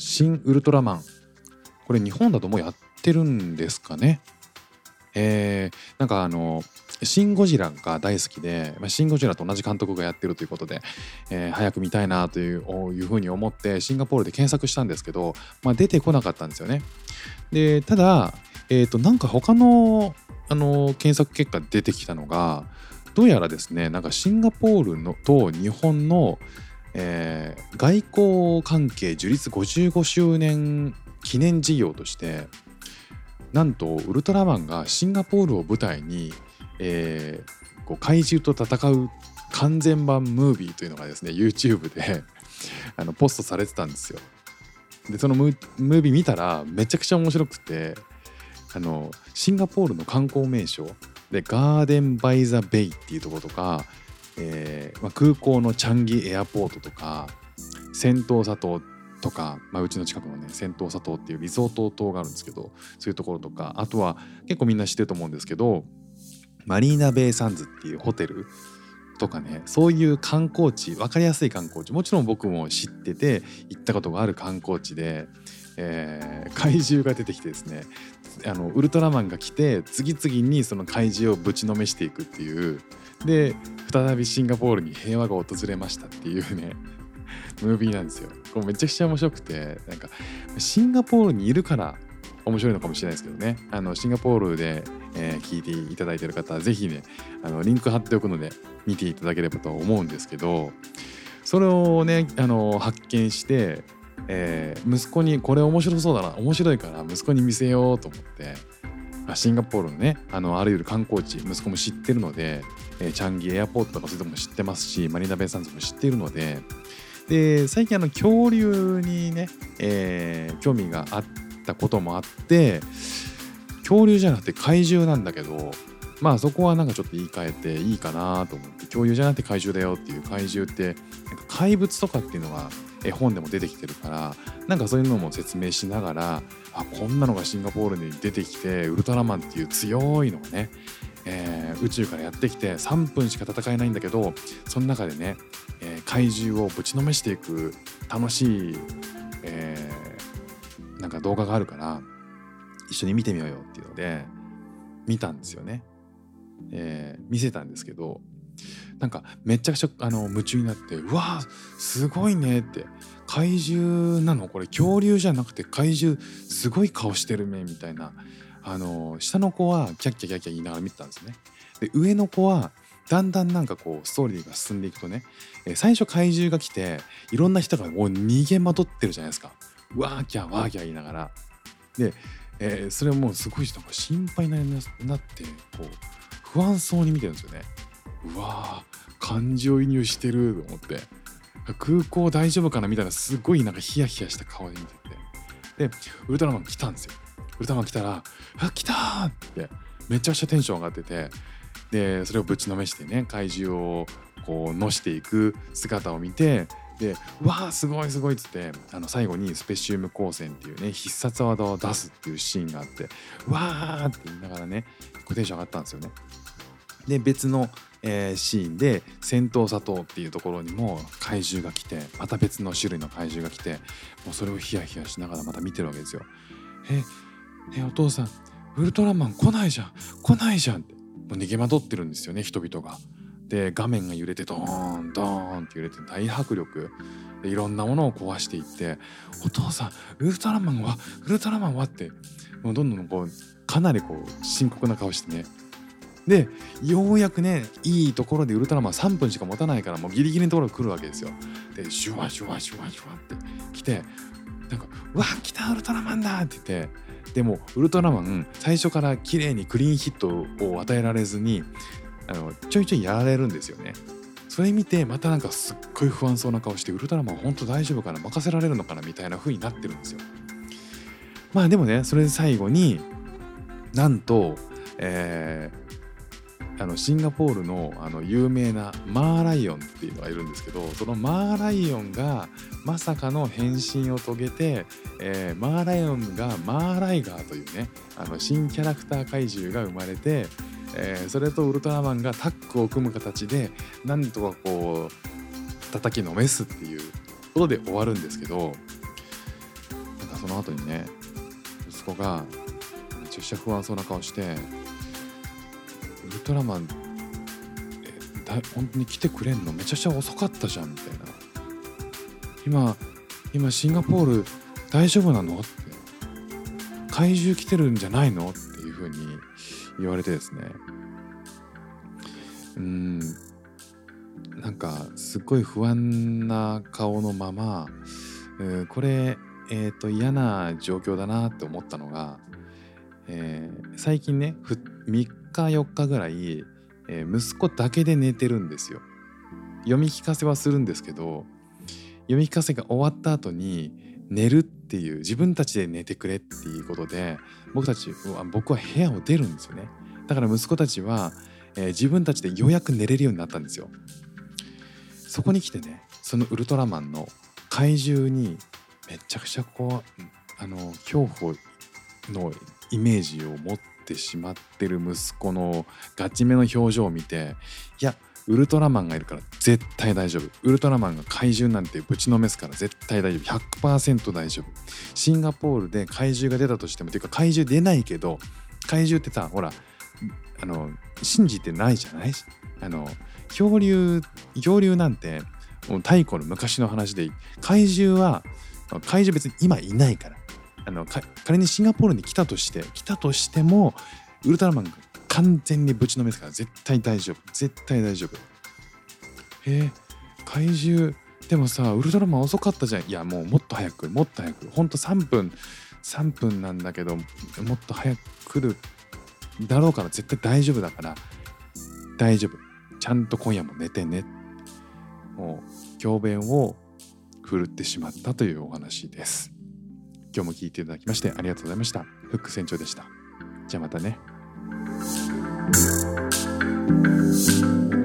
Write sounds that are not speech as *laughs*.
新ウルトラマンこれ日本だともうやってるんですかねえー、なんかあの「シン・ゴジラ」が大好きで「、シン・ゴジラ」と同じ監督がやってるということで、えー早く見たいなといういうふうに思ってシンガポールで検索したんですけど、まあ、出てこなかったんですよね。でただ、えー、となんか他のあの検索結果出てきたのがどうやらですねなんかシンガポールのと日本の、えー外交関係樹立55周年記念事業としてなんとウルトラマンがシンガポールを舞台に、えーこう怪獣と戦う完全版ムービーというのがですね YouTube で *laughs* あのポストされてたんですよ。でそのムービー見たらめちゃくちゃ面白くてあのシンガポールの観光名所でガーデン・バイ・ザ・ベイっていうところとか、えーまあ、空港のチャンギ airport とかセントーサ島とか、まあ、うちの近くのねセントーサ島っていうリゾート島があるんですけどそういうところとかあとは結構みんな知ってると思うんですけどマリーナ・ベイ・サンズっていうホテルとかねそういう観光地分かりやすい観光地もちろん僕も知ってて行ったことがある観光地で、えー怪獣が出てきてですねあのウルトラマンが来て次々にその怪獣をぶちのめしていくっていうで再びシンガポールに平和が訪れましたっていうね *laughs* ムービーなんですよ。これめちゃくちゃ面白くてなんかシンガポールにいるから面白いのかもしれないですけどねあのシンガポールで、えー聞いていただいてる方はぜひねあのリンク貼っておくので見ていただければと思うんですけどそれをねあの発見して、えー息子にこれ面白そうだな面白いから息子に見せようと思ってシンガポールのねあのあらゆる観光地息子も知ってるので、えーチャンギエアポートとかそういうとこも知ってますしマリーナベイサンズも知ってるのでで最近あの恐竜にね、えー興味があったこともあって恐竜じゃなくて怪獣なんだけどまあそこはなんかちょっと言い換えていいかなと思って恐竜じゃなくて怪獣だよっていう怪獣ってなんか怪物とかっていうのが絵本でも出てきてるからなんかそういうのも説明しながらあこんなのがシンガポールに出てきてウルトラマンっていう強いのがね、えー宇宙からやってきて3分しか戦えないんだけどその中でね、えー怪獣をぶちのめしていく楽しい、えーなんか動画があるから一緒に見てみようよっていうので見たんですよね。えー見せたんですけどなんかめちゃくちゃあの夢中になって「うわすごいね」って「怪獣なの？これ恐竜じゃなくて怪獣すごい顔してるね」みたいなあの下の子はキャッキャキャッキャ言いながら見てたんですね。で上の子はだんだんなんかこうストーリーが進んでいくとね、えー最初怪獣が来ていろんな人がもう逃げまとってるじゃないですか。わーキャーわーキャー言いながら。で、えーそれをもうすごいなんか心配になってこう不安そうに見てるんですよね。うわー感情移入してると思って空港大丈夫かなみたいなすごいなんかヒヤヒヤした顔で見ててでウルトラマン来たんですよウルトラマン来たら「あ来た!」ってめちゃくちゃテンション上がっててでそれをぶちのめしてね怪獣をこうのしていく姿を見てで「わーすごいすごい」っつってあの最後にスペシウム光線っていうね必殺技を出すっていうシーンがあって「わー!」って言いながらねテンション上がったんですよね。で別の、えーシーンで戦闘佐藤っていうところにも怪獣が来てまた別の種類の怪獣が来てもうそれをヒヤヒヤしながらまた見てるわけですよ。ええお父さんウルトラマン来ないじゃん来ないじゃんってもう逃げ惑ってるんですよね人々が。で画面が揺れてドーンドーンって揺れて大迫力でいろんなものを壊していって「お父さんウルトラマンはウルトラマンは?」ってもうどんどんこうかなりこう深刻な顔してねでようやくねいいところでウルトラマン3分しか持たないからもうギリギリのところに来るわけですよ。でシュワシュワシュワシュワって来てなんか「うわ来たウルトラマンだ!」って言ってでもウルトラマン最初から綺麗にクリーンヒットを与えられずにあのちょいちょいやられるんですよね。それ見てまたなんかすっごい不安そうな顔してウルトラマン本当大丈夫かな任せられるのかなみたいな風になってるんですよまあでもねそれで最後になんと、えーあのシンガポールのあの有名なマーライオンっていうのがいるんですけどそのマーライオンがまさかの変身を遂げて、えーマーライオンがマーライガーというねあの新キャラクター怪獣が生まれて、えーそれとウルトラマンがタッグを組む形でなんとかこう叩きのめすっていうことで終わるんですけどなんかその後にね息子がめちゃくちゃ不安そうな顔してウルトラマンえだ本当に来てくれんの？めちゃくちゃ遅かったじゃんみたいな。今今シンガポール大丈夫なの？って。怪獣来てるんじゃないの？っていう風に言われてですねうーんなんかすっごい不安な顔のまま、うんこれえっ、と嫌な状況だなって思ったのが、えー最近ね3日4日ぐらい、えー息子だけで寝てるんですよ。読み聞かせはするんですけど読み聞かせが終わった後に寝るっていう自分たちで寝てくれっていうことで僕たちは僕は部屋を出るんですよね。だから息子たちは、えー自分たちでようやく寝れるようになったんですよ。そこに来てねそのウルトラマンの怪獣にめちゃくちゃこうあの恐怖のイメージを持ってしまってる息子のガチめの表情を見ていやウルトラマンがいるから絶対大丈夫。ウルトラマンが怪獣なんてぶちのめすから絶対大丈夫。100%大丈夫。シンガポールで怪獣が出たとしてもていうか怪獣出ないけど怪獣ってさほらあの信じてないじゃない？あの恐竜恐竜なんてもう太古の昔の話で怪獣は怪獣別に今いないから。あの仮にシンガポールに来たとして来たとしてもウルトラマンが完全にぶちのめすから絶対大丈夫。絶対大丈夫。えー、怪獣。でもさウルトラマン遅かったじゃん。いやもうもっと早く。もっと早く。ほんと3分。3分なんだけどもっと早く来るだろうから絶対大丈夫だから。大丈夫。ちゃんと今夜も寝てね。もう教鞭を振るってしまったというお話です。今日も聞いていただきましてありがとうございました。フック船長でした。じゃあまたね。Thank you.